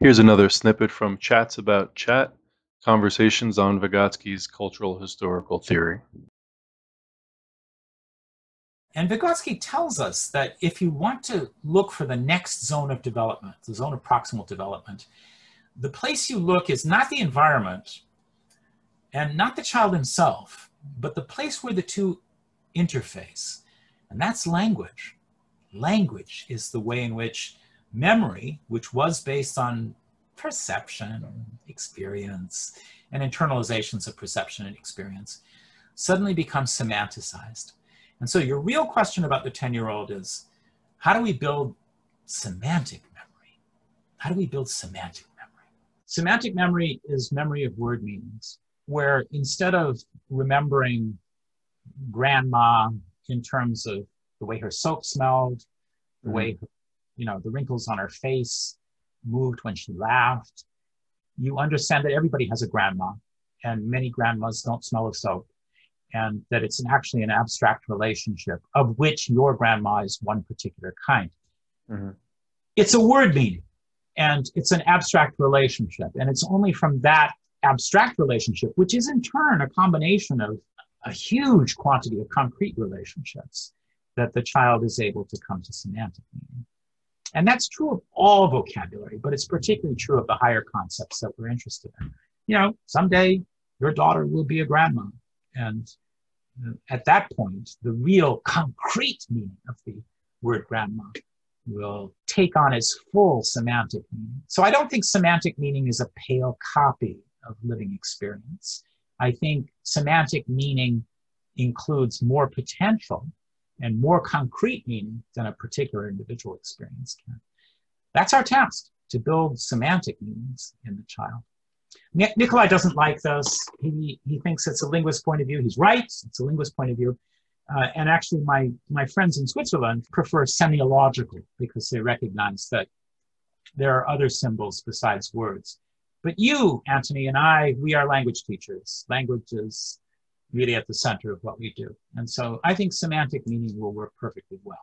Here's another snippet from Chats About Chat Conversations on Vygotsky's Cultural Historical Theory. And Vygotsky tells us that if you want to look for the next zone of development, the zone of proximal development, the place you look is not the environment and not the child himself, but the place where the two interface, and that's language. Language is the way in which memory, which was based on perception, or experience, and internalizations of perception and experience, suddenly becomes semanticized. And so your real question about the 10 year old is how do we build semantic memory? How do we build semantic memory? Semantic memory is memory of word meanings, where instead of remembering grandma in terms of the way her soap smelled, the mm-hmm. way, you know, the wrinkles on her face moved when she laughed, you understand that everybody has a grandma and many grandmas don't smell of soap and that it's an, actually an abstract relationship of which your grandma is one particular kind. Mm-hmm. It's a word meaning and it's an abstract relationship. And it's only from that abstract relationship, which is in turn a combination of a huge quantity of concrete relationships, that the child is able to come to semantic meaning. And that's true of all vocabulary, but it's particularly true of the higher concepts that we're interested in. You know, someday your daughter will be a grandma. And uh, at that point, the real concrete meaning of the word grandma will take on its full semantic meaning. So I don't think semantic meaning is a pale copy of living experience. I think semantic meaning includes more potential and more concrete meaning than a particular individual experience can. That's our task to build semantic meanings in the child. Nikolai doesn't like this. He, he thinks it's a linguist point of view. He's right. It's a linguist point of view. Uh, and actually, my, my friends in Switzerland prefer semiological because they recognize that there are other symbols besides words. But you, Antony, and I, we are language teachers. Language is really at the center of what we do. And so I think semantic meaning will work perfectly well.